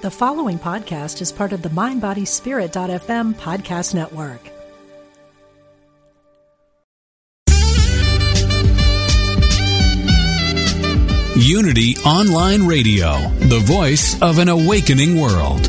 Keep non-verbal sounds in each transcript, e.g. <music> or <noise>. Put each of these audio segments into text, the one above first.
The following podcast is part of the MindBodySpirit.fm podcast network. Unity Online Radio, the voice of an awakening world.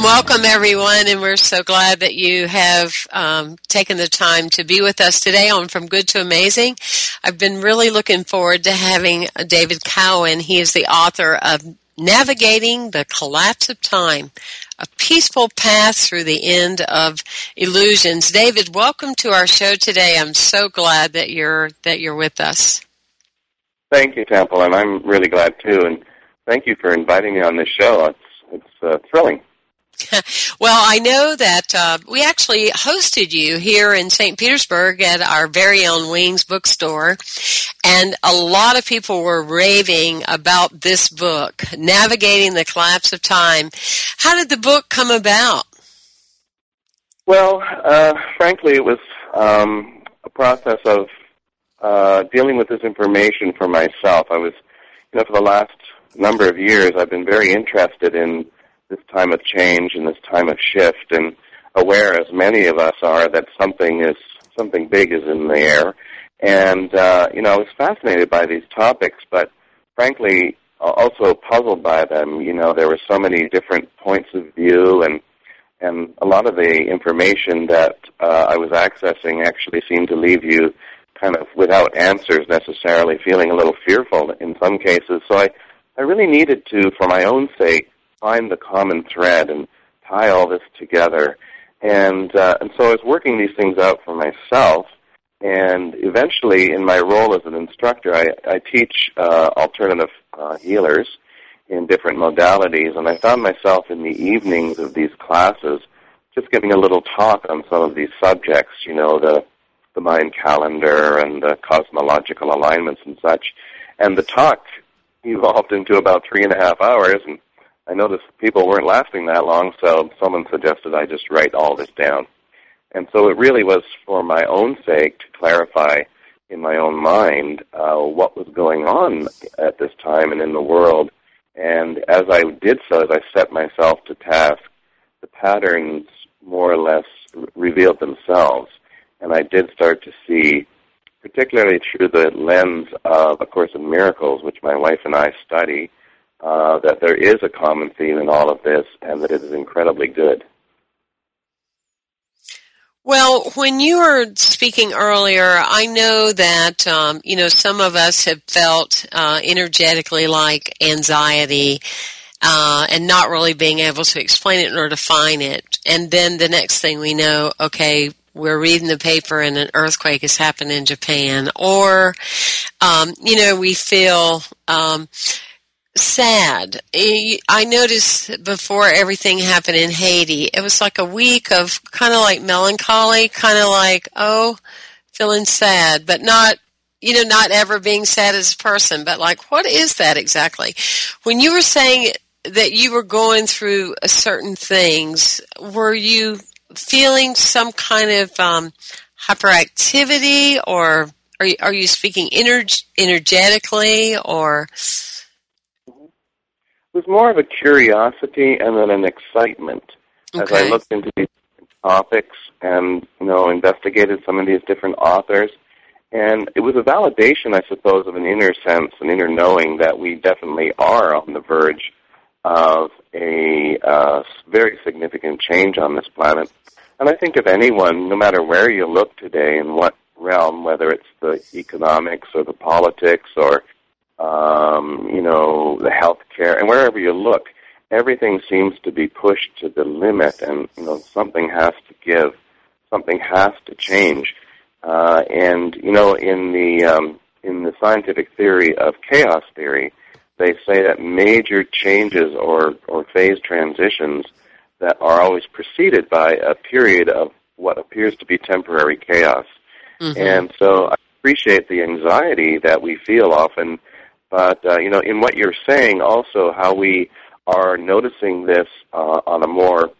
And welcome everyone, and we're so glad that you have um, taken the time to be with us today on From Good to Amazing. I've been really looking forward to having David Cowan. He is the author of Navigating the Collapse of Time, a peaceful path through the end of illusions. David, welcome to our show today. I'm so glad that you're that you're with us. Thank you, Temple, and I'm really glad too. And thank you for inviting me on this show. It's it's uh, thrilling. <laughs> well, I know that uh, we actually hosted you here in St. Petersburg at our very own Wings bookstore, and a lot of people were raving about this book, Navigating the Collapse of Time. How did the book come about? Well, uh, frankly, it was um, a process of uh, dealing with this information for myself. I was, you know, for the last number of years, I've been very interested in this time of change and this time of shift and aware as many of us are that something is something big is in the air. And uh, you know I was fascinated by these topics but frankly also puzzled by them. You know there were so many different points of view and and a lot of the information that uh, I was accessing actually seemed to leave you kind of without answers necessarily feeling a little fearful in some cases. So I I really needed to for my own sake find the common thread and tie all this together. And uh, and so I was working these things out for myself. And eventually, in my role as an instructor, I, I teach uh, alternative uh, healers in different modalities. And I found myself in the evenings of these classes just giving a little talk on some of these subjects. You know, the the Mayan calendar and the cosmological alignments and such. And the talk evolved into about three and a half hours. And I noticed people weren't lasting that long, so someone suggested I just write all this down. And so it really was for my own sake to clarify in my own mind uh, what was going on at this time and in the world. And as I did so, as I set myself to task, the patterns more or less r- revealed themselves. And I did start to see, particularly through the lens of A Course in Miracles, which my wife and I study, uh, that there is a common theme in all of this and that it is incredibly good. Well, when you were speaking earlier, I know that um, you know some of us have felt uh, energetically like anxiety uh, and not really being able to explain it or define it, and then the next thing we know, okay, we're reading the paper and an earthquake has happened in Japan, or um, you know we feel. Um, sad. I noticed before everything happened in Haiti, it was like a week of kind of like melancholy, kind of like, oh, feeling sad, but not, you know, not ever being sad as a person, but like, what is that exactly? When you were saying that you were going through certain things, were you feeling some kind of um, hyperactivity or are you, are you speaking energ- energetically or was more of a curiosity and then an excitement okay. as I looked into these topics and you know investigated some of these different authors. And it was a validation, I suppose, of an inner sense, an inner knowing that we definitely are on the verge of a uh, very significant change on this planet. And I think if anyone, no matter where you look today, in what realm, whether it's the economics or the politics or um, you know, the healthcare, and wherever you look, everything seems to be pushed to the limit, and you know something has to give, something has to change. Uh, and you know, in the um, in the scientific theory of chaos theory, they say that major changes or or phase transitions that are always preceded by a period of what appears to be temporary chaos. Mm-hmm. And so I appreciate the anxiety that we feel often, but uh, you know, in what you're saying, also how we are noticing this uh, on a more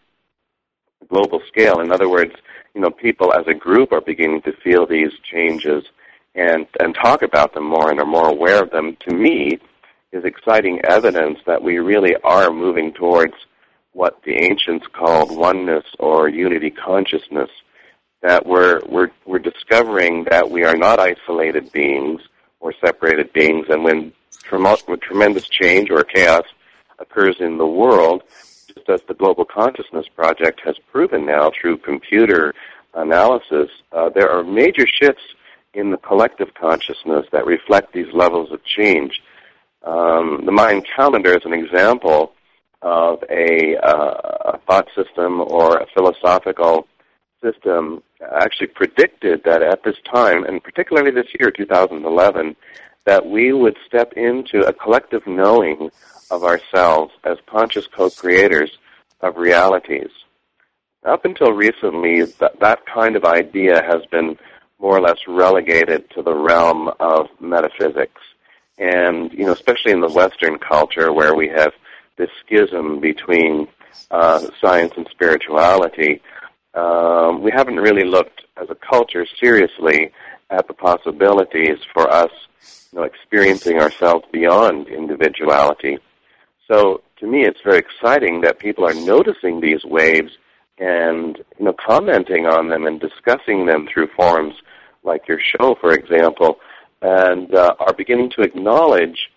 global scale. In other words, you know, people as a group are beginning to feel these changes and and talk about them more and are more aware of them. To me, is exciting evidence that we really are moving towards what the ancients called oneness or unity consciousness. That we're we're we're discovering that we are not isolated beings or separated beings, and when, tremendous change or chaos occurs in the world, just as the Global Consciousness Project has proven now through computer analysis, uh, there are major shifts in the collective consciousness that reflect these levels of change. Um, the Mayan calendar is an example of a, uh, a thought system or a philosophical system actually predicted that at this time, and particularly this year, 2011, that we would step into a collective knowing of ourselves as conscious co-creators of realities. Up until recently, that, that kind of idea has been more or less relegated to the realm of metaphysics. And, you know, especially in the Western culture where we have this schism between uh, science and spirituality, um, we haven't really looked as a culture seriously at the possibilities for us, you know, experiencing ourselves beyond individuality. So to me, it's very exciting that people are noticing these waves and you know commenting on them and discussing them through forums like your show, for example, and uh, are beginning to acknowledge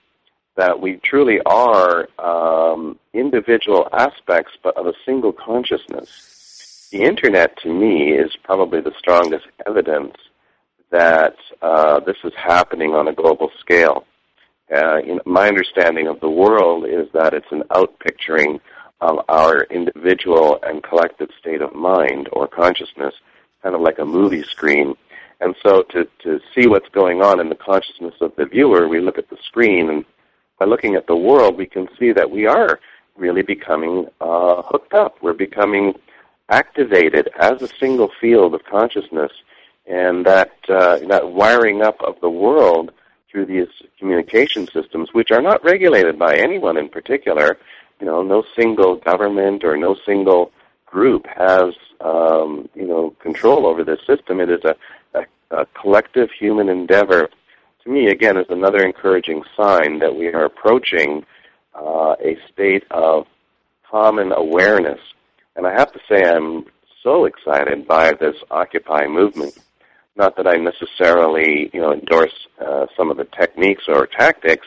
that we truly are um, individual aspects, but of a single consciousness. The internet, to me, is probably the strongest evidence that uh, this is happening on a global scale. Uh, you know, my understanding of the world is that it's an outpicturing of our individual and collective state of mind or consciousness, kind of like a movie screen. And so to, to see what's going on in the consciousness of the viewer, we look at the screen, and by looking at the world, we can see that we are really becoming uh, hooked up. We're becoming activated as a single field of consciousness, and that uh, that wiring up of the world through these communication systems, which are not regulated by anyone in particular. You know, no single government or no single group has um, you know control over this system. It is a, a, a collective human endeavor. To me, again, is another encouraging sign that we are approaching uh, a state of common awareness. And I have to say, I'm so excited by this Occupy movement. Not that I necessarily, you know, endorse uh, some of the techniques or tactics,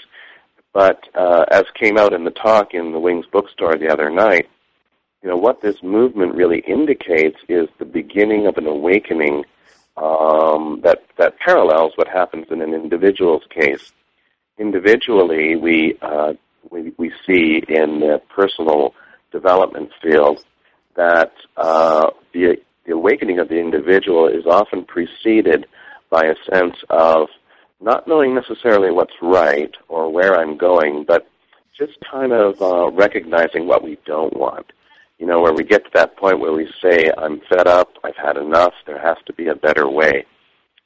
but uh, as came out in the talk in the Wings bookstore the other night, you know, what this movement really indicates is the beginning of an awakening um, that that parallels what happens in an individual's case. Individually, we uh, we, we see in the personal development field that uh, the the awakening of the individual is often preceded by a sense of not knowing necessarily what's right or where I'm going, but just kind of uh, recognizing what we don't want. You know, where we get to that point where we say, I'm fed up, I've had enough, there has to be a better way.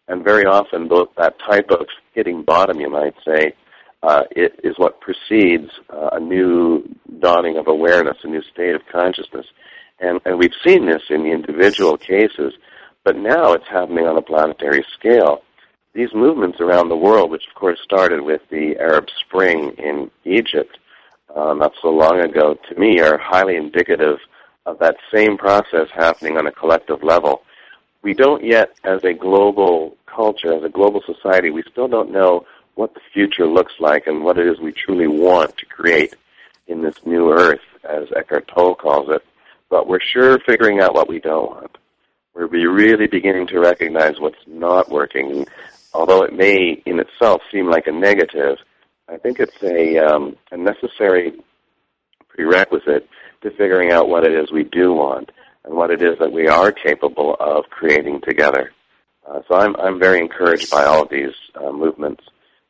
And very often, both that type of hitting bottom, you might say, uh, it is what precedes uh, a new dawning of awareness, a new state of consciousness. And, and we've seen this in the individual cases, but now it's happening on a planetary scale. These movements around the world, which of course started with the Arab Spring in Egypt uh, not so long ago, to me are highly indicative of that same process happening on a collective level. We don't yet, as a global culture, as a global society, we still don't know what the future looks like and what it is we truly want to create in this new earth, as Eckhart Tolle calls it but we're sure figuring out what we don't want. We're really beginning to recognize what's not working. Although it may in itself seem like a negative, I think it's a, um, a necessary prerequisite to figuring out what it is we do want and what it is that we are capable of creating together. Uh, so I'm I'm very encouraged by all of these uh, movements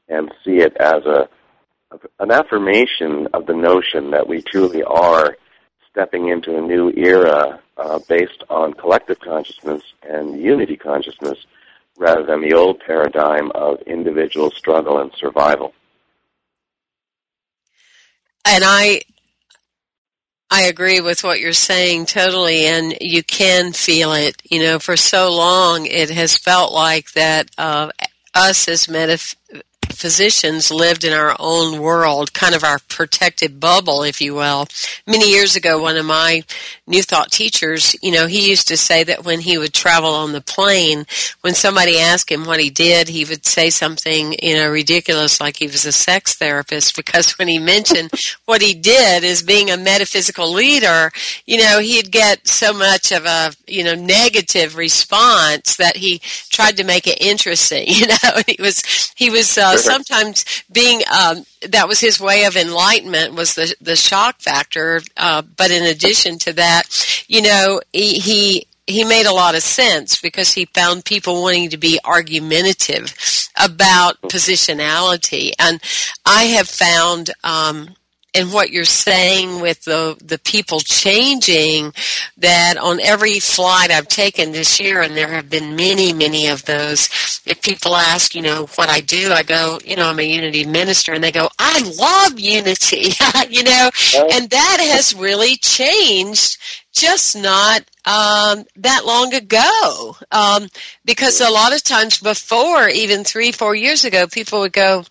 and see it as a an affirmation of the notion that we truly are stepping into a new era uh, based on collective consciousness and unity consciousness rather than the old paradigm of individual struggle and survival. And I I agree with what you're saying totally, and you can feel it. You know, for so long it has felt like that uh, us as metaph- physicians lived in our own world, kind of our protected bubble, if you will. Many years ago, one of my New Thought teachers, you know, he used to say that when he would travel on the plane, when somebody asked him what he did, he would say something, you know, ridiculous like he was a sex therapist <laughs> because when he mentioned what he did as being a metaphysical leader, you know, he'd get so much of a, you know, negative response that he tried to make it interesting, <laughs> you know, he was, he was, uh, sometimes being um, that was his way of enlightenment was the the shock factor. Uh, but in addition to that, you know, he, he he made a lot of sense because he found people wanting to be argumentative about positionality, and I have found. Um, and what you're saying with the the people changing that on every flight I've taken this year and there have been many many of those if people ask you know what I do I go you know I'm a unity minister and they go I love unity. <laughs> You know? And that has really changed just not um, that long ago. Um, because a lot of times before even three four years ago people would go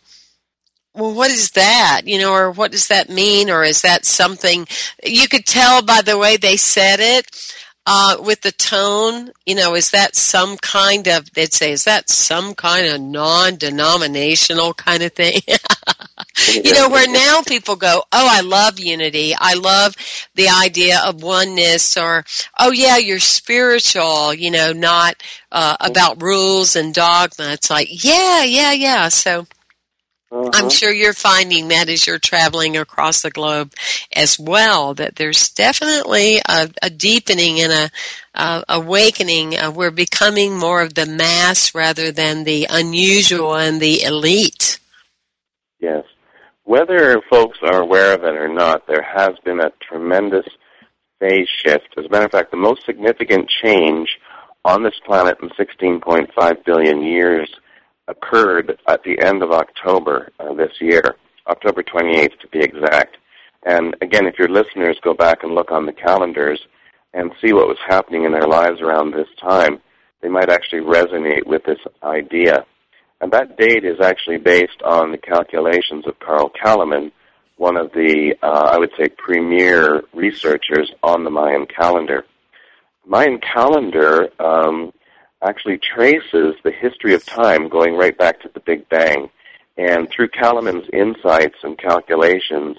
well, what is that? You know, or what does that mean? Or is that something you could tell by the way they said it, uh, with the tone? You know, is that some kind of, they'd say, is that some kind of non-denominational kind of thing? <laughs> you know, where now people go, oh, I love unity. I love the idea of oneness or, oh yeah, you're spiritual, you know, not, uh, about rules and dogma. It's like, yeah, yeah, yeah. So, uh-huh. I'm sure you're finding that as you're traveling across the globe as well, that there's definitely a, a deepening and a, a awakening. Uh, we're becoming more of the mass rather than the unusual and the elite. Yes. Whether folks are aware of it or not, there has been a tremendous phase shift. As a matter of fact, the most significant change on this planet in 16.5 billion years occurred at the end of October uh, this year, October 28th to be exact. And again, if your listeners go back and look on the calendars and see what was happening in their lives around this time, they might actually resonate with this idea. And that date is actually based on the calculations of Carl Calleman, one of the, uh, I would say, premier researchers on the Mayan calendar. Mayan calendar um, actually traces the history of time going right back to the Big Bang. And through Calleman's insights and calculations,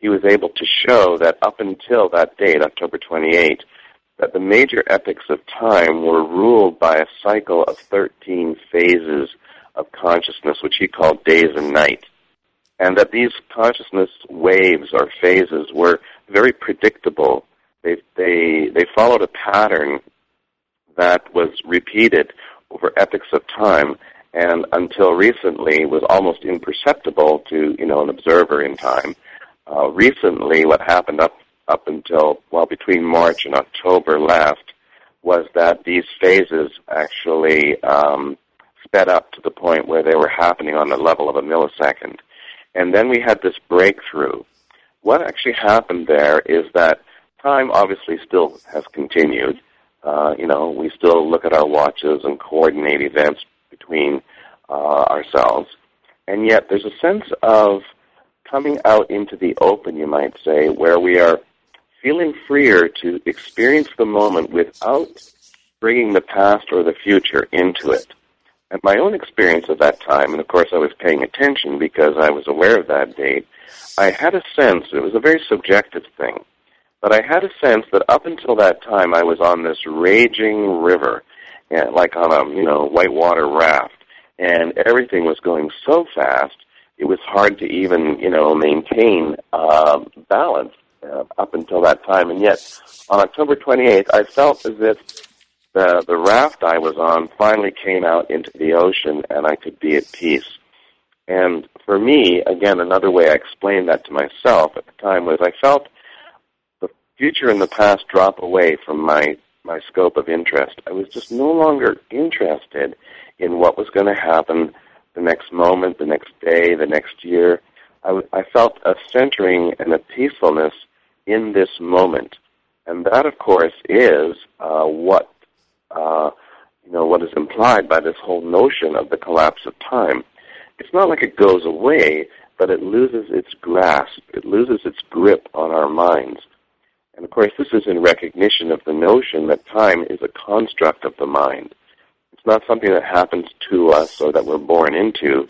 he was able to show that up until that date, October 28, that the major epochs of time were ruled by a cycle of 13 phases of consciousness, which he called days and nights. And that these consciousness waves or phases were very predictable. They, they, they followed a pattern that was repeated over epochs of time and until recently was almost imperceptible to you know an observer in time. Uh, recently, what happened up up until well between March and October last was that these phases actually um, sped up to the point where they were happening on the level of a millisecond, and then we had this breakthrough. What actually happened there is that time obviously still has continued, uh, you know, we still look at our watches and coordinate events between uh, ourselves. And yet there's a sense of coming out into the open, you might say, where we are feeling freer to experience the moment without bringing the past or the future into it. And my own experience at that time, and of course I was paying attention because I was aware of that date, I had a sense, it was a very subjective thing, but I had a sense that up until that time, I was on this raging river, and like on a you know whitewater raft, and everything was going so fast, it was hard to even you know maintain uh, balance. uh, up until that time. And yet, on October 28th, I felt as if the the raft I was on finally came out into the ocean, and I could be at peace. And for me, again, another way I explained that to myself at the time was I felt future and the past drop away from my my scope of interest. I was just no longer interested in what was going to happen the next moment, the next day, the next year. I, felt a centering and a peacefulness in this moment. And that, of course, is uh, what uh, you know what is implied by this whole notion of the collapse of time. It's not like it goes away, but it loses its grasp. It loses its grip on our minds. And of course, this is in recognition of the notion that time is a construct of the mind. It's not something that happens to us or that we're born into,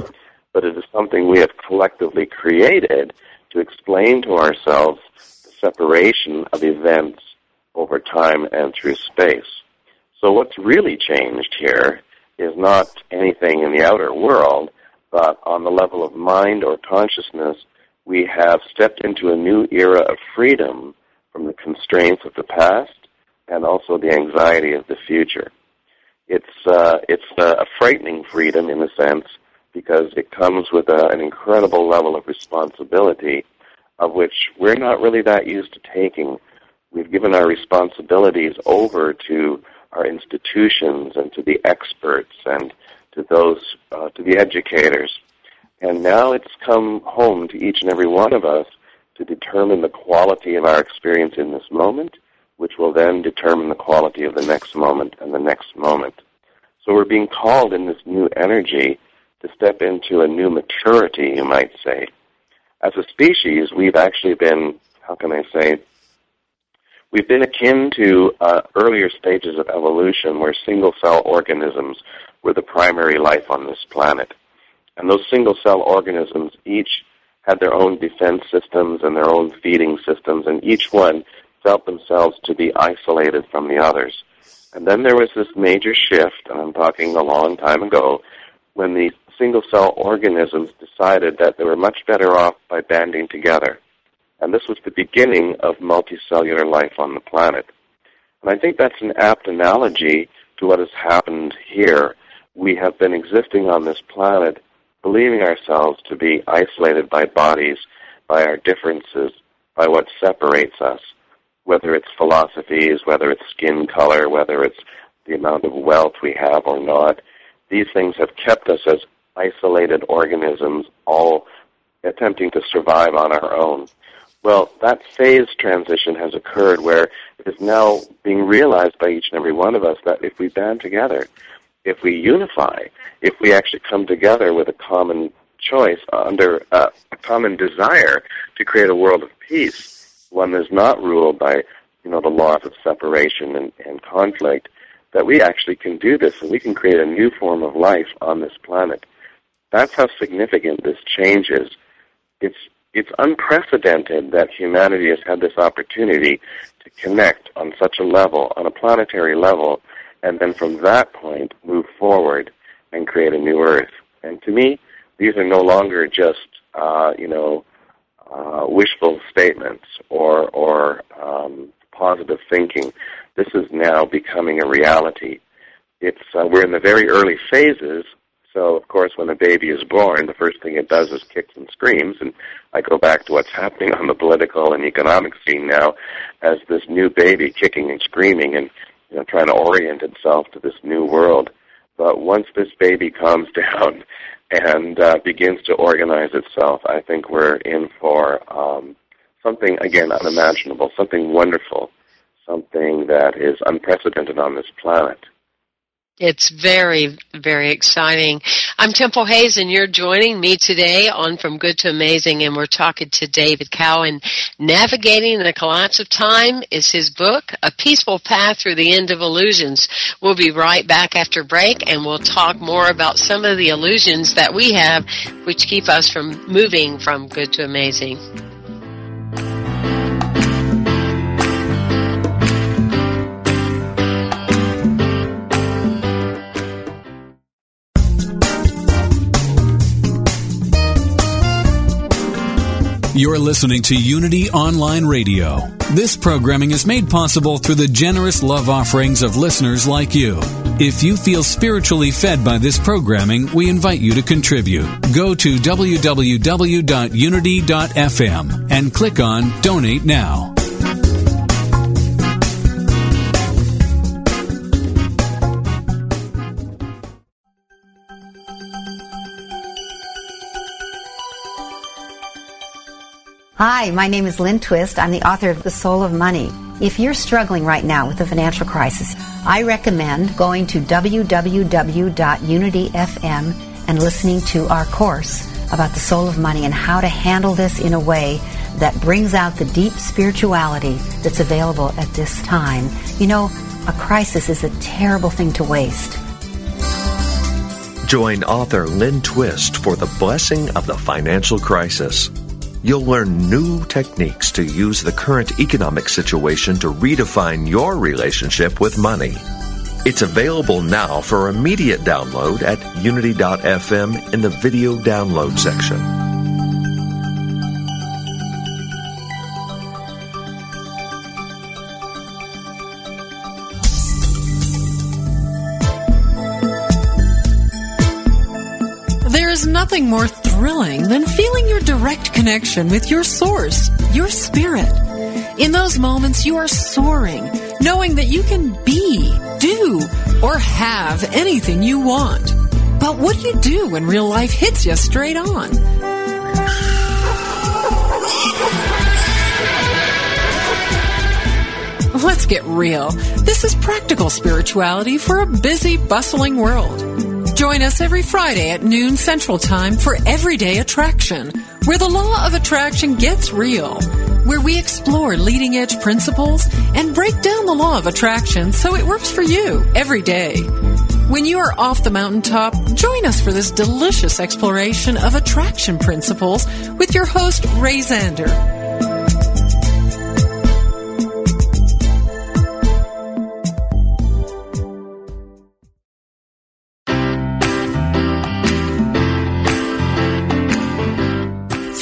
but it is something we have collectively created to explain to ourselves the separation of events over time and through space. So what's really changed here is not anything in the outer world, but on the level of mind or consciousness, we have stepped into a new era of freedom from the constraints of the past and also the anxiety of the future. It's uh, it's a frightening freedom in a sense because it comes with a, an incredible level of responsibility, of which we're not really that used to taking. We've given our responsibilities over to our institutions and to the experts and to those uh, to the educators, and now it's come home to each and every one of us to determine the quality of our experience in this moment, which will then determine the quality of the next moment and the next moment. So we're being called in this new energy to step into a new maturity, you might say. As a species, we've actually been, how can I say, we've been akin to uh, earlier stages of evolution where single cell organisms were the primary life on this planet. And those single cell organisms each had their own defense systems and their own feeding systems, and each one felt themselves to be isolated from the others. And then there was this major shift, and I'm talking a long time ago, when the single cell organisms decided that they were much better off by banding together. And this was the beginning of multicellular life on the planet. And I think that's an apt analogy to what has happened here. We have been existing on this planet believing ourselves to be isolated by bodies, by our differences, by what separates us, whether it's philosophies, whether it's skin color, whether it's the amount of wealth we have or not. These things have kept us as isolated organisms, all attempting to survive on our own. Well, that phase transition has occurred where it is now being realized by each and every one of us that if we band together, if we unify, if we actually come together with a common choice under uh, a common desire to create a world of peace, one that is not ruled by you know the laws of separation and, and conflict, that we actually can do this and we can create a new form of life on this planet. That's how significant this change is. It's it's unprecedented that humanity has had this opportunity to connect on such a level, on a planetary level, and then from that point move forward and create a new earth. And to me, these are no longer just uh, you know uh, wishful statements or or um, positive thinking. This is now becoming a reality. It's uh, we're in the very early phases. So of course, when a baby is born, the first thing it does is kicks and screams. And I go back to what's happening on the political and economic scene now, as this new baby kicking and screaming and you know trying to orient itself to this new world. But once this baby calms <laughs> down and uh, begins to organize itself, I think we're in for um, something again unimaginable, something wonderful, something that is unprecedented on this planet. It's very, very exciting. I'm Temple Hayes and you're joining me today on From Good to Amazing and we're talking to David Cowan. Navigating the Collapse of Time is his book, A Peaceful Path Through the End of Illusions. We'll be right back after break and we'll talk more about some of the illusions that we have which keep us from moving from good to amazing. You're listening to Unity Online Radio. This programming is made possible through the generous love offerings of listeners like you. If you feel spiritually fed by this programming, we invite you to contribute. Go to www.unity.fm and click on Donate Now. Hi, my name is Lynn Twist. I'm the author of The Soul of Money. If you're struggling right now with a financial crisis, I recommend going to www.unityfm and listening to our course about the soul of money and how to handle this in a way that brings out the deep spirituality that's available at this time. You know, a crisis is a terrible thing to waste. Join author Lynn Twist for the blessing of the financial crisis. You'll learn new techniques to use the current economic situation to redefine your relationship with money. It's available now for immediate download at unity.fm in the video download section. Nothing more thrilling than feeling your direct connection with your source, your spirit. In those moments, you are soaring, knowing that you can be, do, or have anything you want. But what do you do when real life hits you straight on? Let's get real. This is practical spirituality for a busy, bustling world. Join us every Friday at noon Central Time for Everyday Attraction, where the law of attraction gets real, where we explore leading edge principles and break down the law of attraction so it works for you every day. When you are off the mountaintop, join us for this delicious exploration of attraction principles with your host, Ray Zander.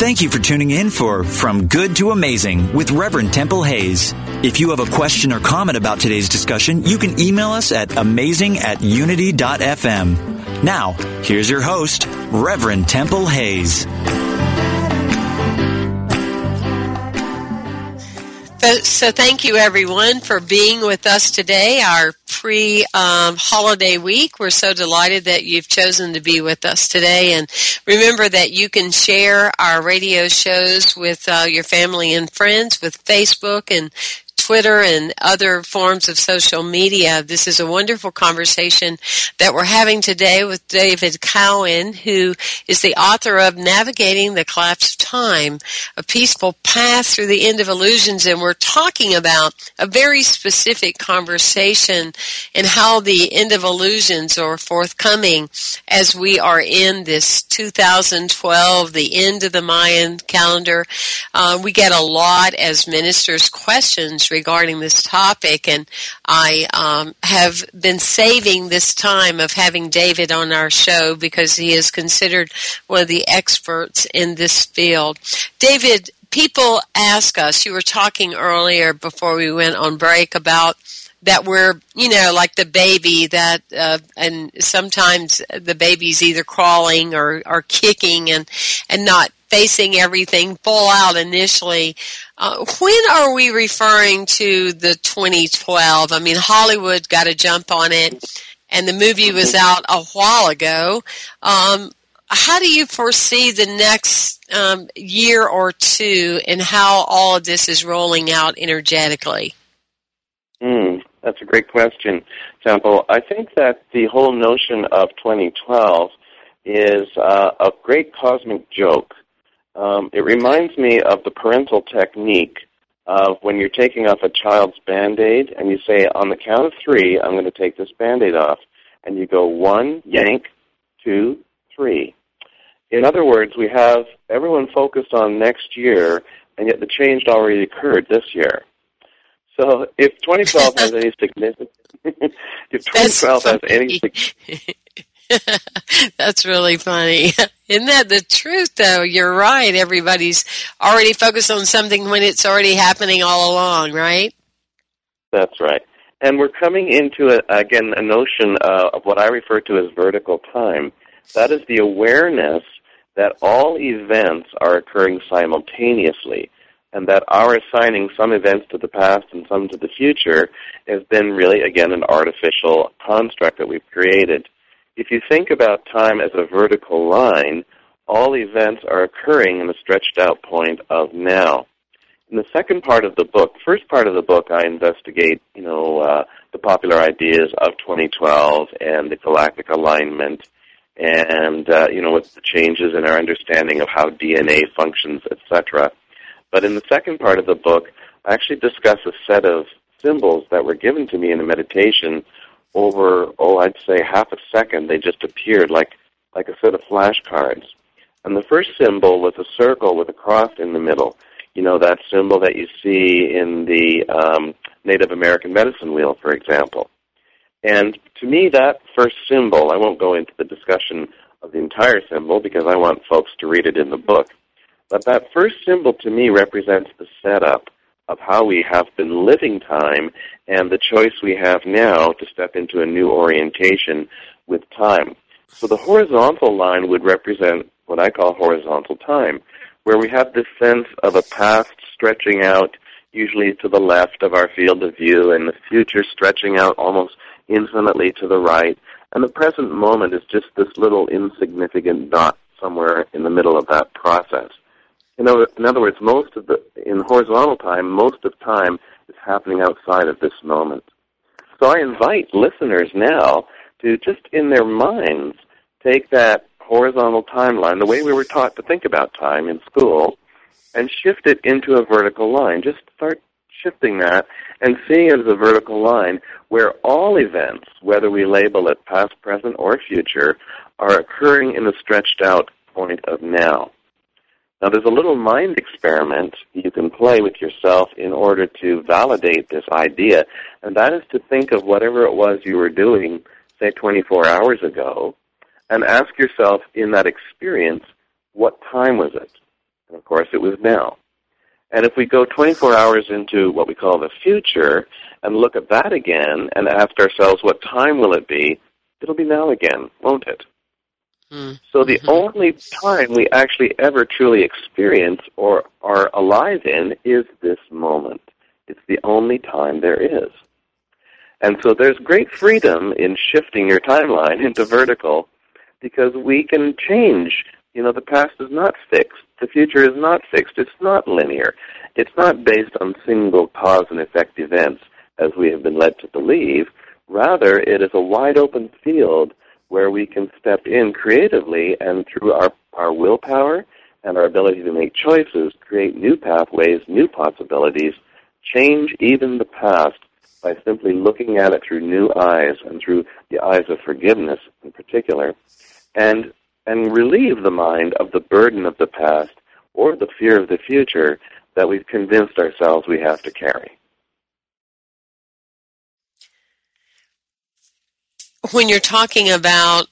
Thank you for tuning in for From Good to Amazing with Reverend Temple Hayes. If you have a question or comment about today's discussion, you can email us at amazing at unity.fm. Now, here's your host, Reverend Temple Hayes. So, thank you everyone for being with us today, our pre um, holiday week. We're so delighted that you've chosen to be with us today. And remember that you can share our radio shows with uh, your family and friends with Facebook and Twitter and other forms of social media. This is a wonderful conversation that we're having today with David Cowan, who is the author of Navigating the Collapse of Time, a peaceful path through the end of illusions. And we're talking about a very specific conversation and how the end of illusions are forthcoming as we are in this 2012, the end of the Mayan calendar. Uh, we get a lot as ministers questions regarding this topic, and I um, have been saving this time of having David on our show because he is considered one of the experts in this field. David, people ask us, you were talking earlier before we went on break about that we're you know like the baby that uh, and sometimes the baby's either crawling or or kicking and and not facing everything full out initially. Uh, when are we referring to the 2012? I mean, Hollywood got a jump on it, and the movie was out a while ago. Um, how do you foresee the next um, year or two and how all of this is rolling out energetically? Mm, that's a great question, Temple. I think that the whole notion of 2012 is uh, a great cosmic joke um, it reminds me of the parental technique of when you're taking off a child's band-aid and you say, on the count of three, I'm going to take this band-aid off. And you go one, yank, two, three. In other words, we have everyone focused on next year, and yet the change already occurred this year. So if 2012 has any significance, <laughs> if 2012 has any <laughs> <laughs> That's really funny. <laughs> Isn't that the truth, though? You're right. Everybody's already focused on something when it's already happening all along, right? That's right. And we're coming into, a, again, a notion uh, of what I refer to as vertical time. That is the awareness that all events are occurring simultaneously and that our assigning some events to the past and some to the future has been really, again, an artificial construct that we've created. If you think about time as a vertical line, all events are occurring in the stretched out point of now. In the second part of the book, first part of the book, I investigate, you know, uh, the popular ideas of 2012 and the galactic alignment, and uh, you know, with the changes in our understanding of how DNA functions, etc. But in the second part of the book, I actually discuss a set of symbols that were given to me in a meditation over, oh, I'd say half a second. They just appeared like like a set of flashcards. And the first symbol was a circle with a cross in the middle you know, that symbol that you see in the um, Native American medicine wheel, for example. And to me, that first symbol, I won't go into the discussion of the entire symbol because I want folks to read it in the book. But that first symbol to me represents the setup of how we have been living time and the choice we have now to step into a new orientation with time. So the horizontal line would represent what I call horizontal time where we have this sense of a past stretching out usually to the left of our field of view and the future stretching out almost infinitely to the right. And the present moment is just this little insignificant dot somewhere in the middle of that process. In other, in other words, most of the, in horizontal time, most of time is happening outside of this moment. So I invite listeners now to just in their minds take that horizontal timeline, the way we were taught to think about time in school, and shift it into a vertical line. Just start shifting that and seeing it as a vertical line where all events, whether we label it past, present, or future, are occurring in the stretched out point of now. Now, there's a little mind experiment you can play with yourself in order to validate this idea, and that is to think of whatever it was you were doing, say 24 hours ago, and ask yourself in that experience, what time was it? And of course, it was now. And if we go 24 hours into what we call the future and look at that again and ask ourselves, what time will it be? It'll be now again, won't it? Mm. So the mm-hmm. only time we actually ever truly experience or are alive in is this moment. It's the only time there is. And so there's great freedom in shifting your timeline into vertical because we can change. You know, the past is not fixed. The future is not fixed. It's not linear. It's not based on single cause and effect events as we have been led to believe. Rather, it is a wide open field where we can step in creatively and through our, our willpower and our ability to make choices, create new pathways, new possibilities, change even the past by simply looking at it through new eyes and through the eyes of forgiveness in particular, and and relieve the mind of the burden of the past or the fear of the future that we've convinced ourselves we have to carry. When you're talking about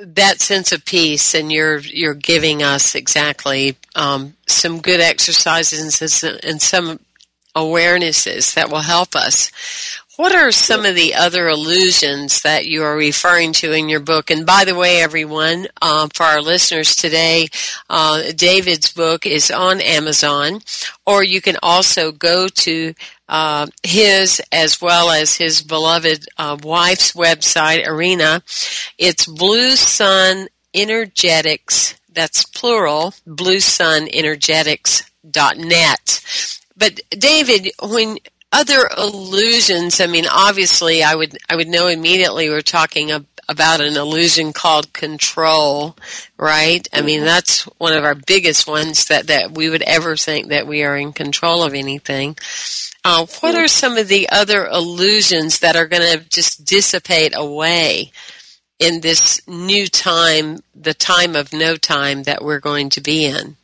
that sense of peace, and you're you're giving us exactly um, some good exercises and some awarenesses that will help us. What are some of the other illusions that you are referring to in your book? And by the way, everyone, uh, for our listeners today, uh, David's book is on Amazon, or you can also go to uh, his as well as his beloved uh, wife's website, Erina. It's Blue Sun Energetics. That's plural. Blue Sun Energetics.net. But David, when other illusions, I mean, obviously, I would I would know immediately we're talking about an illusion called control, right? I mean, that's one of our biggest ones that that we would ever think that we are in control of anything. Uh, what are some of the other illusions that are going to just dissipate away in this new time, the time of no time that we're going to be in?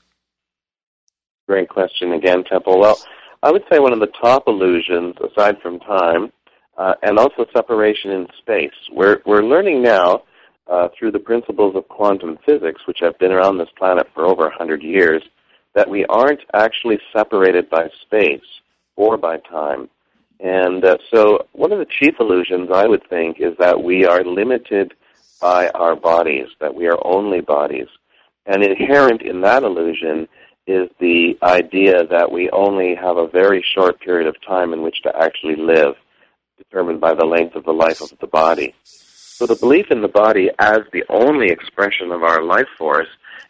Great question again, Temple. Well, I would say one of the top illusions, aside from time, uh, and also separation in space. We're we're learning now uh, through the principles of quantum physics, which have been around this planet for over 100 years, that we aren't actually separated by space or by time. And uh, so, one of the chief illusions, I would think, is that we are limited by our bodies, that we are only bodies. And inherent in that illusion is the idea that we only have a very short period of time in which to actually live, determined by the length of the life of the body. So the belief in the body as the only expression of our life force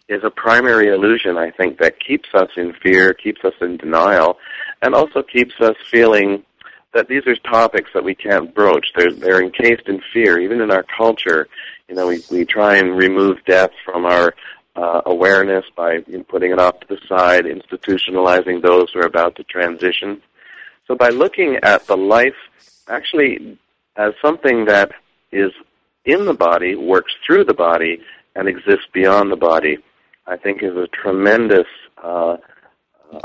is a primary illusion, I think, that keeps us in fear, keeps us in denial, and also keeps us feeling that these are topics that we can't broach. They're, they're encased in fear. Even in our culture, you know, we, we try and remove death from our uh, awareness by putting it off to the side, institutionalizing those who are about to transition. So by looking at the life actually as something that is in the body, works through the body, and exists beyond the body, I think is a tremendous uh,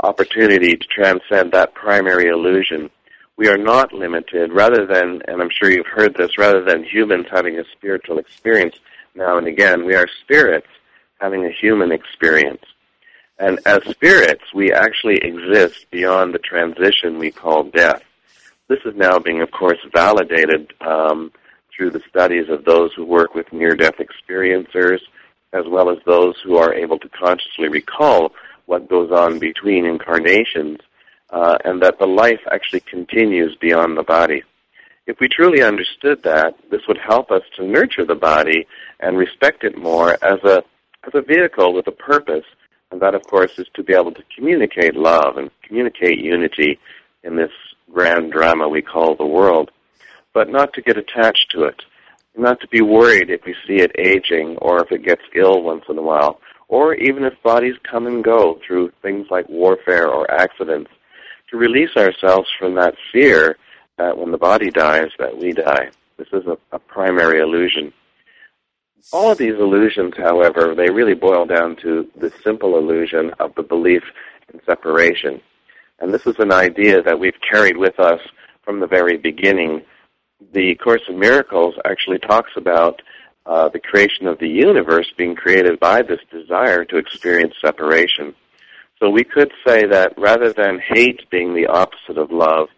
opportunity to transcend that primary illusion. We are not limited, rather than, and I'm sure you've heard this, rather than humans having a spiritual experience now and again, we are spirits having a human experience. And as spirits, we actually exist beyond the transition we call death. This is now being, of course, validated um, through the studies of those who work with near-death experiencers, as well as those who are able to consciously recall what goes on between incarnations, uh, and that the life actually continues beyond the body. If we truly understood that, this would help us to nurture the body and respect it more as a as a vehicle with a purpose, and that, of course, is to be able to communicate love and communicate unity in this grand drama we call the world, but not to get attached to it, not to be worried if we see it aging or if it gets ill once in a while, or even if bodies come and go through things like warfare or accidents, to release ourselves from that fear that when the body dies, that we die. This is a, a primary illusion. All of these illusions, however, they really boil down to the simple illusion of the belief in separation. And this is an idea that we've carried with us from the very beginning. The Course in Miracles actually talks about uh, the creation of the universe being created by this desire to experience separation. So we could say that rather than hate being the opposite of love,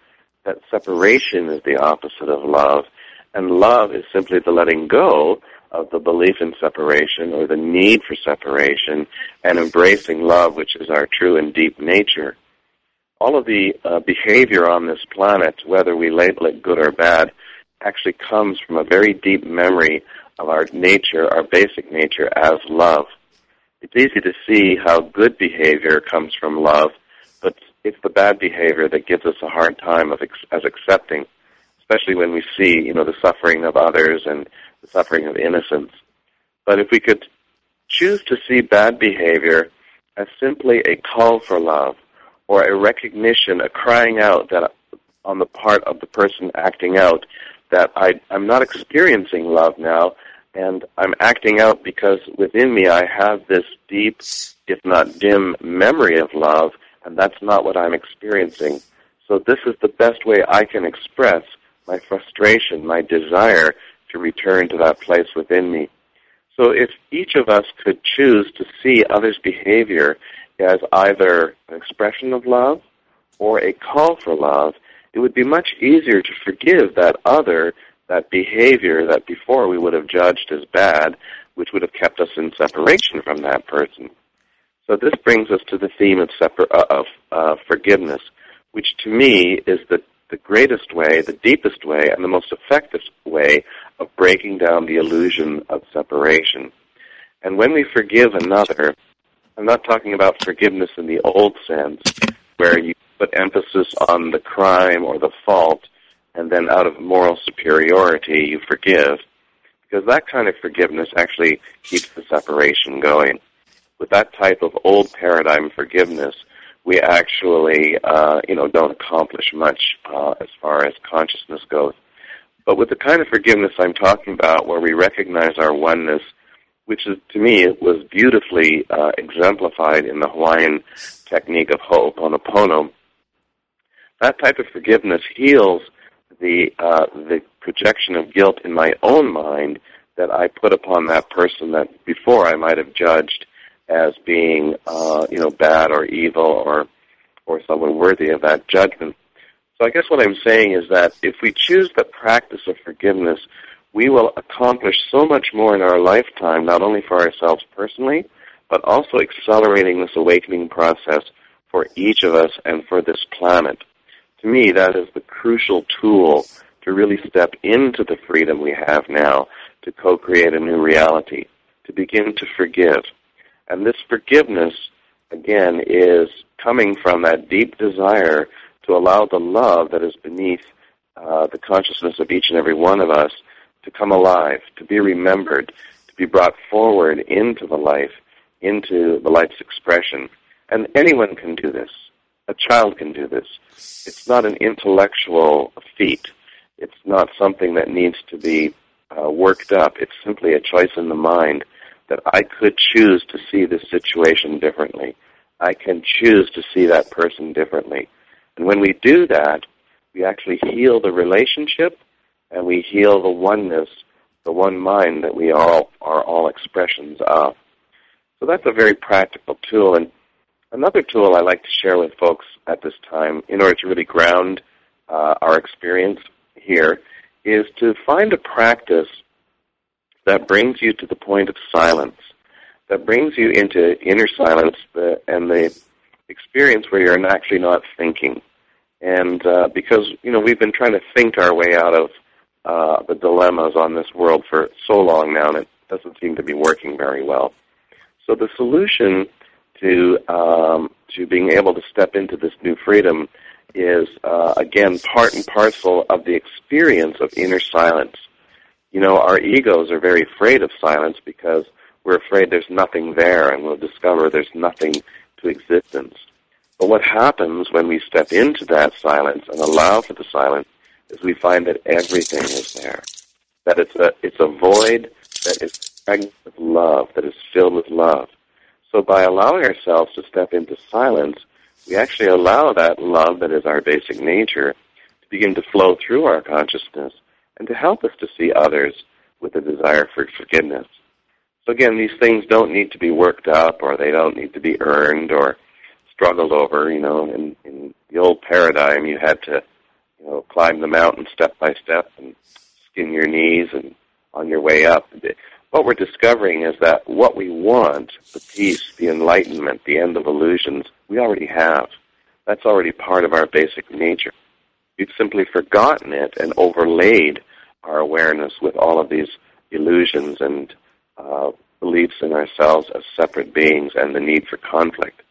that separation is the opposite of love, and love is simply the letting go of the belief in separation or the need for separation and embracing love, which is our true and deep nature. All of the uh, behavior on this planet, whether we label it good or bad, actually comes from a very deep memory of our nature, our basic nature as love. It's easy to see how good behavior comes from love, but it's the bad behavior that gives us a hard time of ex- as accepting, especially when we see, you know, the suffering of others and the suffering of innocence. But if we could choose to see bad behavior as simply a call for love or a recognition, a crying out that on the part of the person acting out that I, I'm not experiencing love now, and I'm acting out because within me I have this deep, if not dim, memory of love, and that's not what I'm experiencing. So this is the best way I can express my frustration, my desire to return to that place within me. So if each of us could choose to see others' behavior as either an expression of love or a call for love, it would be much easier to forgive that other, that behavior that before we would have judged as bad, which would have kept us in separation from that person. So this brings us to the theme of, separ- uh, of uh, forgiveness, which to me is the, the greatest way, the deepest way, and the most effective way of breaking down the illusion of separation. And when we forgive another, I'm not talking about forgiveness in the old sense, where you put emphasis on the crime or the fault, and then out of moral superiority you forgive, because that kind of forgiveness actually keeps the separation going. With that type of old paradigm forgiveness, we actually, uh, you know, don't accomplish much uh, as far as consciousness goes. But with the kind of forgiveness I'm talking about, where we recognize our oneness, which is to me it was beautifully uh, exemplified in the Hawaiian technique of Ho'oponopono, that type of forgiveness heals the uh, the projection of guilt in my own mind that I put upon that person that before I might have judged as being, uh, you know, bad or evil or or someone worthy of that judgment. So I guess what I'm saying is that if we choose the practice of forgiveness, we will accomplish so much more in our lifetime, not only for ourselves personally, but also accelerating this awakening process for each of us and for this planet. To me, that is the crucial tool to really step into the freedom we have now to co-create a new reality, to begin to forgive. And this forgiveness, again, is coming from that deep desire to allow the love that is beneath uh, the consciousness of each and every one of us to come alive, to be remembered, to be brought forward into the life, into the life's expression. And anyone can do this. A child can do this. It's not an intellectual feat. It's not something that needs to be uh, worked up. It's simply a choice in the mind that I could choose to see this situation differently. I can choose to see that person differently. And when we do that, we actually heal the relationship and we heal the oneness, the one mind that we all are all expressions of. So that's a very practical tool. And another tool I like to share with folks at this time in order to really ground uh, our experience here is to find a practice that brings you to the point of silence, that brings you into inner silence the, and the experience where you're actually not thinking. And uh, because, you know, we've been trying to think our way out of uh, the dilemmas on this world for so long now, and it doesn't seem to be working very well. So the solution to um, to being able to step into this new freedom is uh, again part and parcel of the experience of inner silence. You know, our egos are very afraid of silence because we're afraid there's nothing there, and we'll discover there's nothing to existence. But what happens when we step into that silence and allow for the silence is we find that everything is there. That it's a it's a void that is pregnant with love, that is filled with love. So by allowing ourselves to step into silence, we actually allow that love that is our basic nature to begin to flow through our consciousness and to help us to see others with a desire for forgiveness. So again, these things don't need to be worked up or they don't need to be earned or struggled over. You know, in, in the old paradigm, you had to, you know, climb the mountain step by step and skin your knees and on your way up. What we're discovering is that what we want, the peace, the enlightenment, the end of illusions, we already have. That's already part of our basic nature. We've simply forgotten it and overlaid our awareness with all of these illusions and uh, beliefs in ourselves as separate beings and the need for conflict.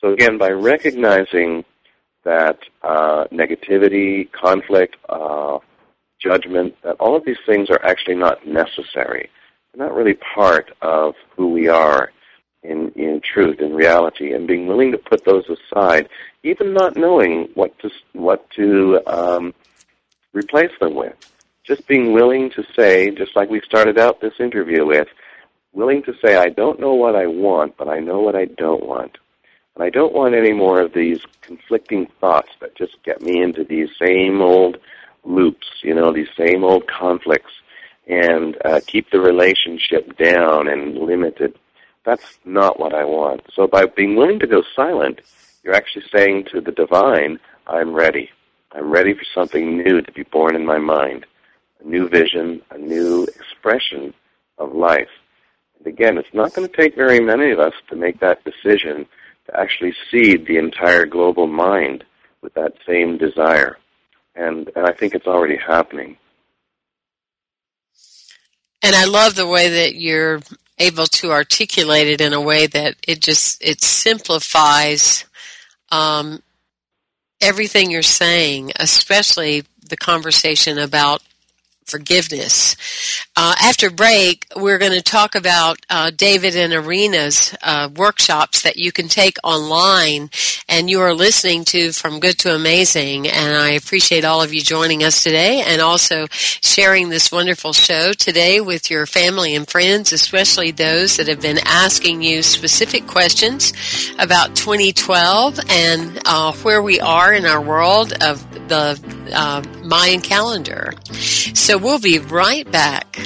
So again, by recognizing that uh, negativity, conflict, uh, judgment, that all of these things are actually not necessary. They're not really part of who we are in, in truth, in reality, and being willing to put those aside, even not knowing what to, what to um, replace them with. Just being willing to say, just like we started out this interview with, willing to say, I don't know what I want, but I know what I don't want. And I don't want any more of these conflicting thoughts that just get me into these same old loops, you know, these same old conflicts, and uh, keep the relationship down and limited. That's not what I want. So by being willing to go silent, you're actually saying to the divine, I'm ready. I'm ready for something new to be born in my mind, a new vision, a new expression of life. And again, it's not going to take very many of us to make that decision to actually seed the entire global mind with that same desire. And, and I think it's already happening. And I love the way that you're able to articulate it in a way that it just it simplifies um, everything you're saying, especially the conversation about forgiveness. Uh, after break, we're going to talk about uh, David and Erina's uh, workshops that you can take online, and you are listening to From Good to Amazing. And I appreciate all of you joining us today, and also sharing this wonderful show today with your family and friends, especially those that have been asking you specific questions about 2012 and uh, where we are in our world of the uh, Mayan calendar. So we'll be right back.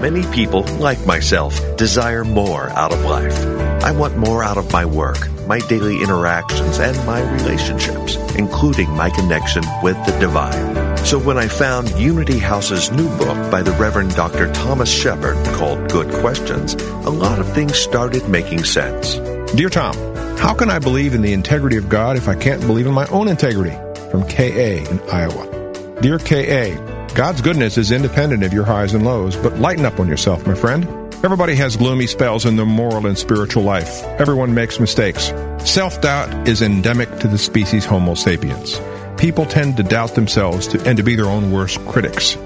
Many people, like myself, desire more out of life. I want more out of my work, my daily interactions, and my relationships, including my connection with the divine. So when I found Unity House's new book by the Reverend Dr. Thomas Shepherd called Good Questions, a lot of things started making sense. Dear Tom, how can I believe in the integrity of God if I can't believe in my own integrity? From KA in Iowa. Dear KA, God's goodness is independent of your highs and lows, but lighten up on yourself, my friend. Everybody has gloomy spells in their moral and spiritual life. Everyone makes mistakes. Self doubt is endemic to the species Homo sapiens. People tend to doubt themselves to, and to be their own worst critics.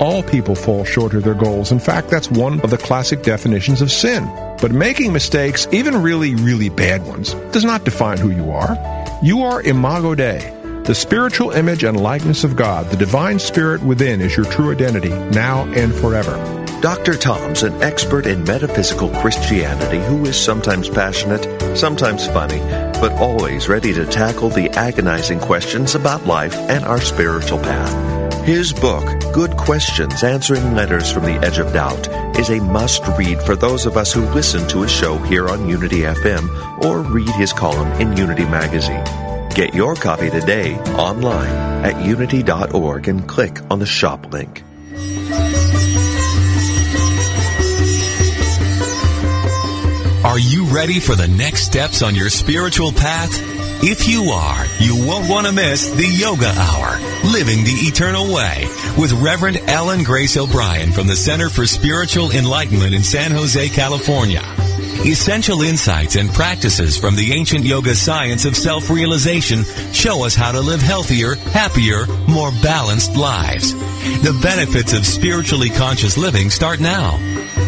All people fall short of their goals. In fact, that's one of the classic definitions of sin. But making mistakes, even really, really bad ones, does not define who you are. You are Imago Dei, the spiritual image and likeness of God, the divine spirit within is your true identity, now and forever. Dr. Tom's an expert in metaphysical Christianity who is sometimes passionate, sometimes funny, but always ready to tackle the agonizing questions about life and our spiritual path. His book, Good Questions Answering Letters from the Edge of Doubt, is a must read for those of us who listen to his show here on Unity FM or read his column in Unity Magazine. Get your copy today online at unity.org and click on the shop link. Are you ready for the next steps on your spiritual path? If you are, you won't want to miss the Yoga Hour, Living the Eternal Way, with Reverend Ellen Grace O'Brien from the Center for Spiritual Enlightenment in San Jose, California. Essential insights and practices from the ancient yoga science of self-realization show us how to live healthier, happier, more balanced lives. The benefits of spiritually conscious living start now.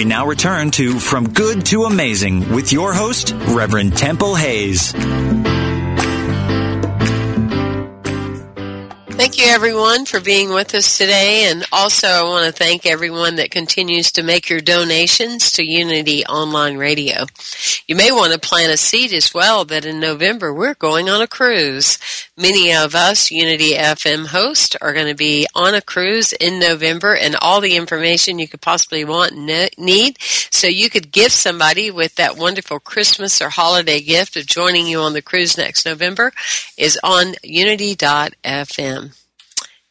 We now return to From Good to Amazing with your host, Reverend Temple Hayes. You, everyone, for being with us today. And also, I want to thank everyone that continues to make your donations to Unity Online Radio. You may want to plant a seed as well that in November we're going on a cruise. Many of us Unity FM hosts are going to be on a cruise in November and all the information you could possibly want and need. So you could gift somebody with that wonderful Christmas or holiday gift of joining you on the cruise next November is on unity.fm.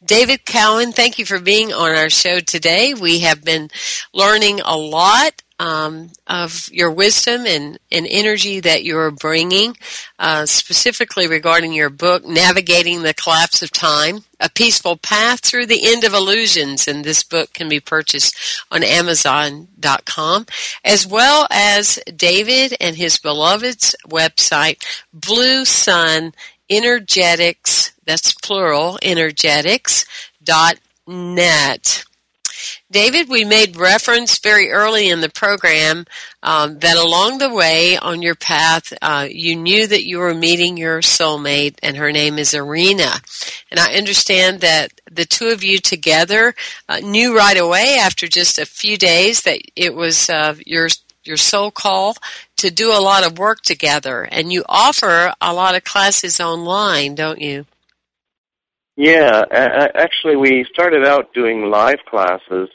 David Cowan, thank you for being on our show today. We have been learning a lot um, of your wisdom and, and energy that you're bringing, uh, specifically regarding your book, Navigating the Collapse of Time, A Peaceful Path Through the End of Illusions. And this book can be purchased on Amazon.com, as well as David and his beloved's website, Blue Sun Energetics that's plural, energetics.net. David, we made reference very early in the program um, that along the way on your path, uh, you knew that you were meeting your soulmate, and her name is Erina. And I understand that the two of you together uh, knew right away after just a few days that it was uh, your your soul call to do a lot of work together. And you offer a lot of classes online, don't you? Yeah, actually, we started out doing live classes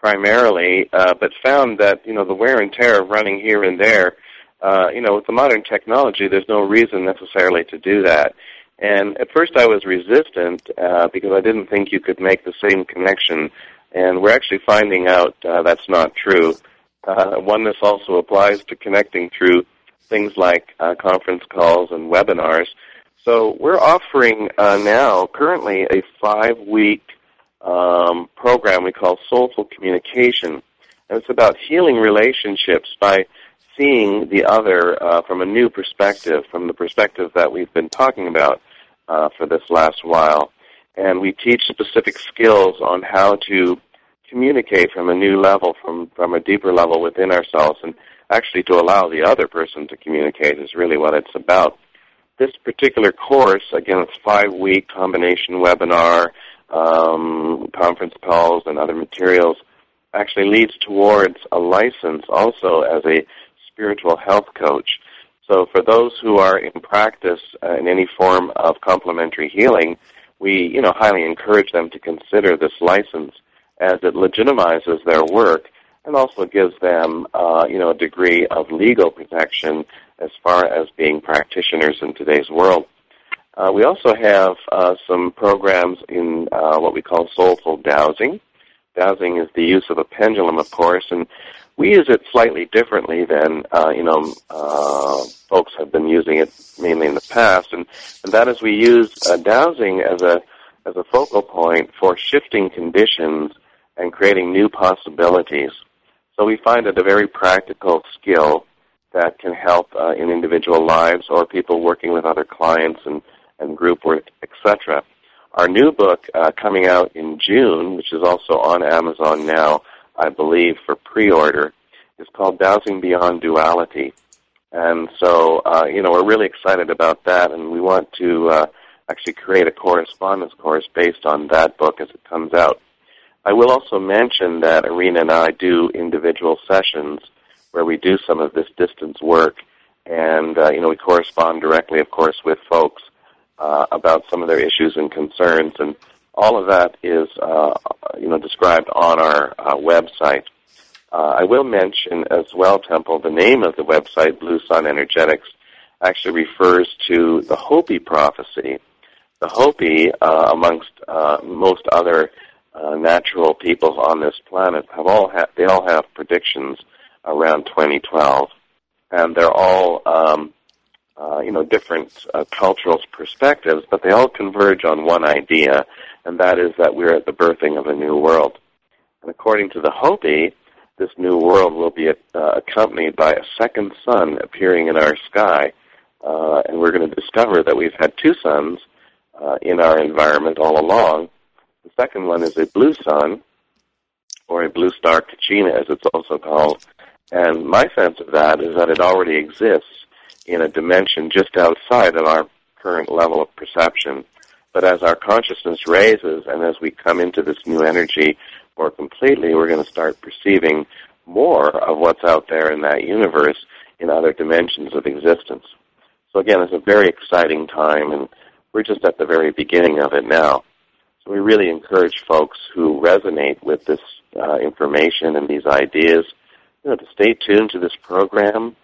primarily, uh, but found that you know the wear and tear of running here and there. Uh, you know, with the modern technology, there's no reason necessarily to do that. And at first, I was resistant uh, because I didn't think you could make the same connection. And we're actually finding out uh, that's not true. Uh, oneness also applies to connecting through things like uh, conference calls and webinars. So we're offering uh, now currently a five-week um, program we call Soulful Communication, and it's about healing relationships by seeing the other uh, from a new perspective, from the perspective that we've been talking about uh, for this last while. and we teach specific skills on how to communicate from a new level, from, from a deeper level within ourselves, and actually to allow the other person to communicate is really what it's about. This particular course, again, it's five-week combination webinar, um, conference calls, and other materials, actually leads towards a license also as a spiritual health coach. So for those who are in practice uh, in any form of complementary healing, we, you know, highly encourage them to consider this license as it legitimizes their work and also gives them, uh, you know, a degree of legal protection as far as being practitioners in today's world. Uh, we also have uh, some programs in uh, what we call soulful dowsing. Dowsing is the use of a pendulum, of course, and we use it slightly differently than uh, you know uh, folks have been using it mainly in the past, and, and that is we use dowsing as a as a focal point for shifting conditions and creating new possibilities. So we find it a very practical skill that can help uh, in individual lives or people working with other clients and, and group work, etc. Our new book uh, coming out in June, which is also on Amazon now, I believe, for pre-order, is called Dowsing Beyond Duality. And so, uh, you know, we're really excited about that, and we want to uh, actually create a correspondence course based on that book as it comes out. I will also mention that Erina and I do individual sessions where we do some of this distance work, and uh, you know we correspond directly, of course, with folks uh, about some of their issues and concerns, and all of that is uh, you know described on our uh, website. Uh, I will mention as well, Temple, the name of the website, Blue Sun Energetics, actually refers to the Hopi prophecy. The Hopi, uh, amongst most other uh, natural people on this planet have all ha- they all have predictions around 2012, and they're all um, uh, you know different uh, cultural perspectives, but they all converge on one idea, and that is that we're at the birthing of a new world. And according to the Hopi, this new world will be uh, accompanied by a second sun appearing in our sky, uh, and we're going to discover that we've had two suns uh, in our environment all along the second one is a blue sun, or a blue star Kachina, as it's also called. And my sense of that is that it already exists in a dimension just outside of our current level of perception. But as our consciousness raises and as we come into this new energy more completely, we're going to start perceiving more of what's out there in that universe in other dimensions of existence. So again, it's a very exciting time, and we're just at the very beginning of it now we really encourage folks who resonate with this uh, information and these ideas, you know, to stay tuned to this program,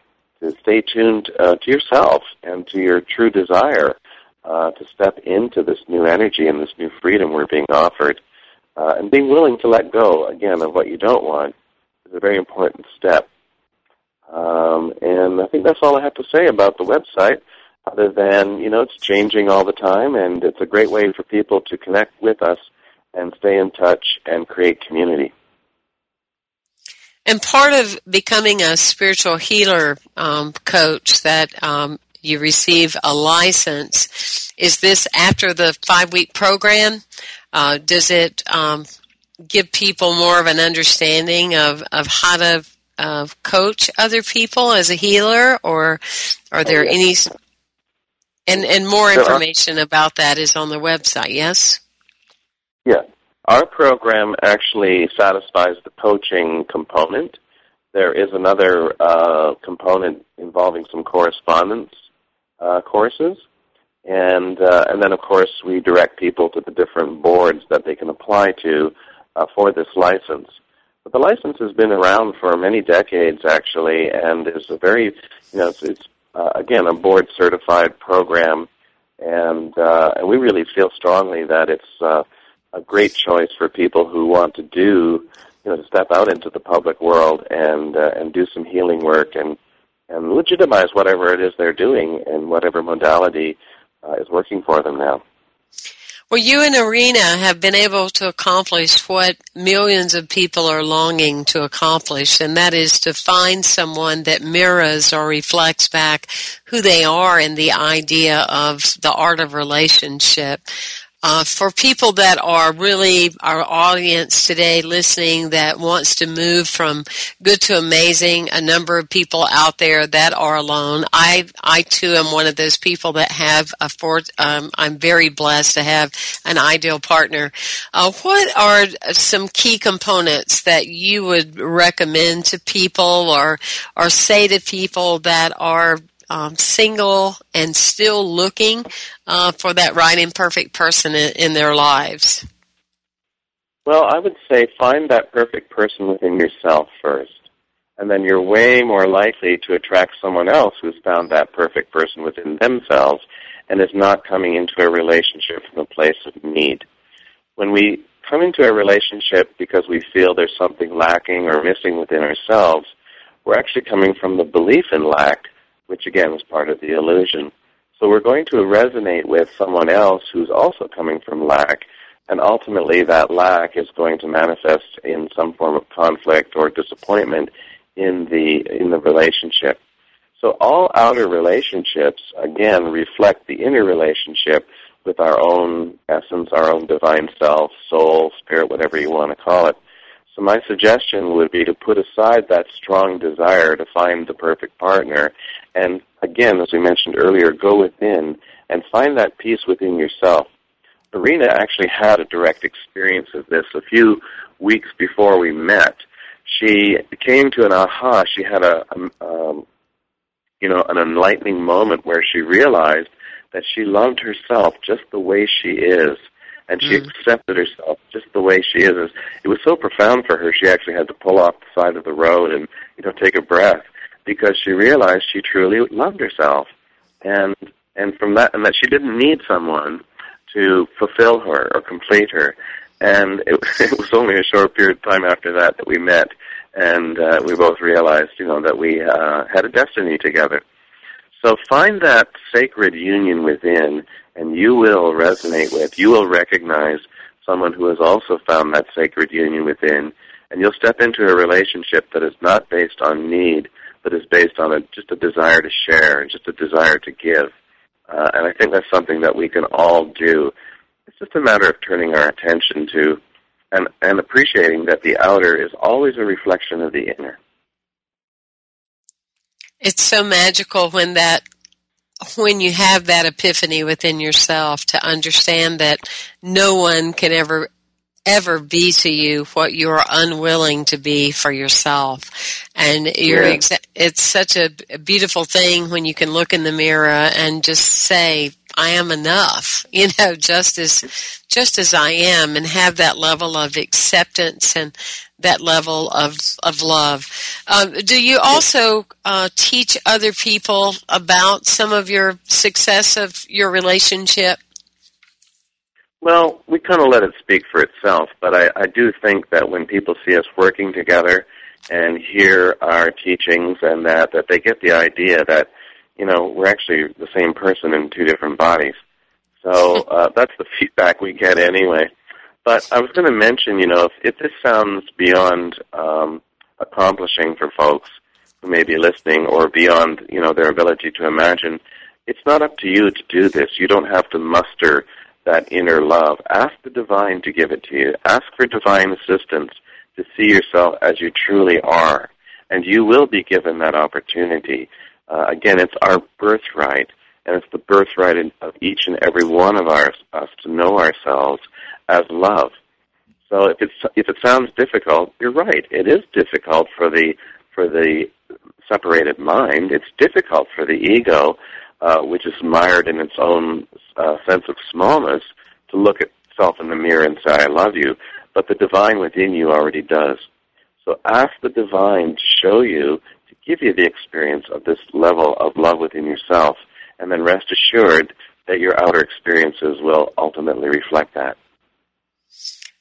to stay tuned uh, to yourself and to your true desire uh, to step into this new energy and this new freedom we're being offered, uh, and being willing to let go again of what you don't want is a very important step. Um, and I think that's all I have to say about the website other than, you know, it's changing all the time and it's a great way for people to connect with us and stay in touch and create community. And part of becoming a spiritual healer um, coach that um, you receive a license. Is this after the five week program? Uh, does it um, give people more of an understanding of, of how to uh, coach other people as a healer, or are there oh, any and and more information about that is on the website. Yes. Yes, our program actually satisfies the poaching component. There is another uh, component involving some correspondence uh, courses, and uh, and then of course we direct people to the different boards that they can apply to uh, for this license. But the license has been around for many decades actually, and is a very you know it's, it's uh, again, a board certified program, and uh, and we really feel strongly that it's uh, a great choice for people who want to do, you know, to step out into the public world and uh, and do some healing work and and legitimize whatever it is they're doing in whatever modality uh, is working for them now. Well, you and Erina have been able to accomplish what millions of people are longing to accomplish, and that is to find someone that mirrors or reflects back who they are in the idea of the art of relationship. Uh, for people that are really our audience today listening that wants to move from good to amazing, a number of people out there that are alone. I, I too am one of those people that have a for, um, I'm very blessed to have an ideal partner. Uh, what are some key components that you would recommend to people or, or say to people that are um, single and still looking uh, for that right and perfect person in, in their lives? Well, I would say find that perfect person within yourself first. And then you're way more likely to attract someone else who's found that perfect person within themselves and is not coming into a relationship from a place of need. When we come into a relationship because we feel there's something lacking or missing within ourselves, we're actually coming from the belief in lack which again is part of the illusion. So we're going to resonate with someone else who's also coming from lack, and ultimately that lack is going to manifest in some form of conflict or disappointment in the in the relationship. So all outer relationships again reflect the inner relationship with our own essence, our own divine self, soul, spirit, whatever you want to call it. So my suggestion would be to put aside that strong desire to find the perfect partner and again, as we mentioned earlier, go within and find that peace within yourself. Erina actually had a direct experience of this a few weeks before we met. She came to an aha. She had a, a um, you know, an enlightening moment where she realized that she loved herself just the way she is and she mm. accepted herself just the way she is. It was so profound for her. She actually had to pull off the side of the road and you know take a breath because she realized she truly loved herself, and and from that and that she didn't need someone to fulfill her or complete her. And it, <laughs> it was only a short period of time after that that we met, and uh, we both realized, you know, that we uh, had a destiny together. So find that sacred union within, and you will resonate with, you will recognize someone who has also found that sacred union within, and you'll step into a relationship that is not based on need, but is based on a, just a desire to share and just a desire to give. Uh, and I think that's something that we can all do. It's just a matter of turning our attention to and, and appreciating that the outer is always a reflection of the inner. It's so magical when that when you have that epiphany within yourself to understand that no one can ever ever be to you what you're unwilling to be for yourself. And you're yeah. exa- it's such a, a beautiful thing when you can look in the mirror and just say, I am enough, <laughs> you know, just as, just as I am and have that level of acceptance and that level of, of love. Um, do you also uh, teach other people about some of your success of your relationship? Well, we kind of let it speak for itself, but I, I do think that when people see us working together and hear our teachings and that, that they get the idea that, you know, we're actually the same person in two different bodies. So <laughs> uh, that's the feedback we get anyway. But I was going to mention, you know, if, if this sounds beyond um, accomplishing for folks who may be listening or beyond, you know, their ability to imagine, it's not up to you to do this. You don't have to muster that inner love. Ask the divine to give it to you. Ask for divine assistance to see yourself as you truly are. And you will be given that opportunity. Uh, again, it's our birthright, and it's the birthright of each and every one of our, us to know ourselves as love. So if it's if it sounds difficult, you're right. It is difficult for the for the separated mind. It's difficult for the ego uh, which is mired in its own uh, sense of smallness, to look at self in the mirror and say, I love you. But the divine within you already does. So ask the divine to show you, to give you the experience of this level of love within yourself, and then rest assured that your outer experiences will ultimately reflect that.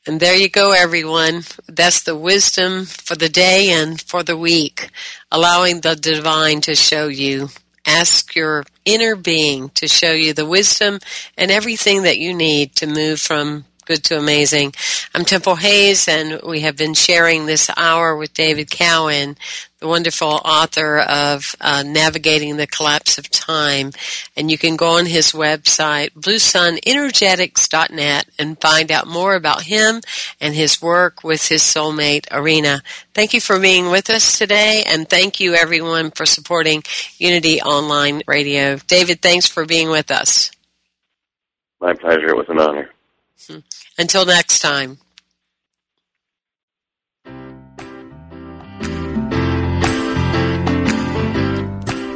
And there you go, everyone. That's the wisdom for the day and for the week, allowing the divine to show you Ask your inner being to show you the wisdom and everything that you need to move from Good to Amazing. I'm Temple Hayes, and we have been sharing this hour with David Cowan, the wonderful author of uh, Navigating the Collapse of Time. And you can go on his website, bluesunenergetics.net, and find out more about him and his work with his soulmate, Erina. Thank you for being with us today, and thank you everyone for supporting Unity Online Radio. David, thanks for being with us. My pleasure. It was an honor. Until next time.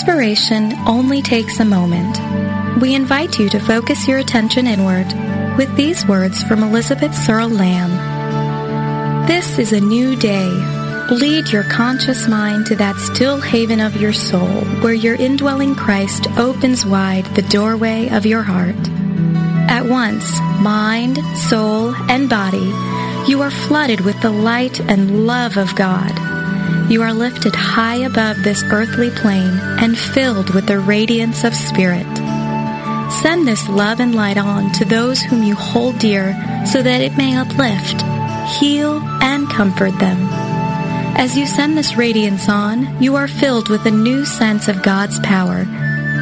Inspiration only takes a moment. We invite you to focus your attention inward with these words from Elizabeth Searle Lamb. This is a new day. Lead your conscious mind to that still haven of your soul where your indwelling Christ opens wide the doorway of your heart. At once, mind, soul, and body, you are flooded with the light and love of God. You are lifted high above this earthly plane and filled with the radiance of spirit. Send this love and light on to those whom you hold dear so that it may uplift, heal, and comfort them. As you send this radiance on, you are filled with a new sense of God's power,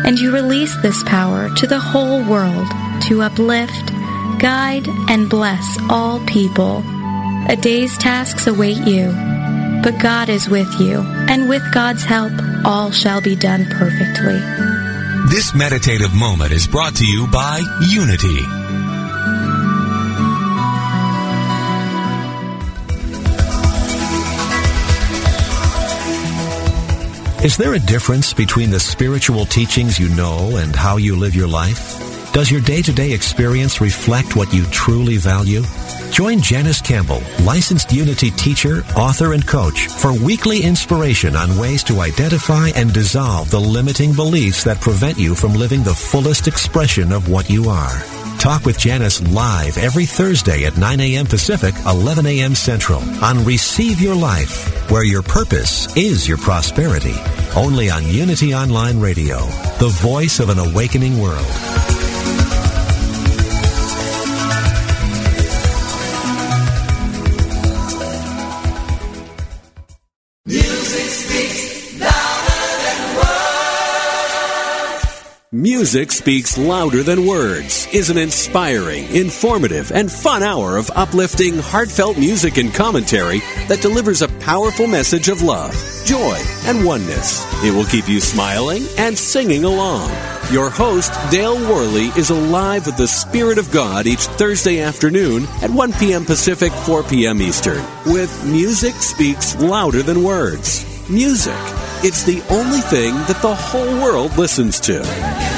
and you release this power to the whole world to uplift, guide, and bless all people. A day's tasks await you but God is with you, and with God's help, all shall be done perfectly. This meditative moment is brought to you by Unity. Is there a difference between the spiritual teachings you know and how you live your life? Does your day-to-day experience reflect what you truly value? Join Janice Campbell, licensed Unity teacher, author, and coach for weekly inspiration on ways to identify and dissolve the limiting beliefs that prevent you from living the fullest expression of what you are. Talk with Janice live every Thursday at 9 a.m. Pacific, 11 a.m. Central on Receive Your Life, where your purpose is your prosperity. Only on Unity Online Radio, the voice of an awakening world. Music Speaks Louder Than Words is an inspiring, informative, and fun hour of uplifting, heartfelt music and commentary that delivers a powerful message of love, joy, and oneness. It will keep you smiling and singing along. Your host, Dale Worley, is alive with the Spirit of God each Thursday afternoon at 1 p.m. Pacific, 4 p.m. Eastern, with Music Speaks Louder Than Words. Music. It's the only thing that the whole world listens to.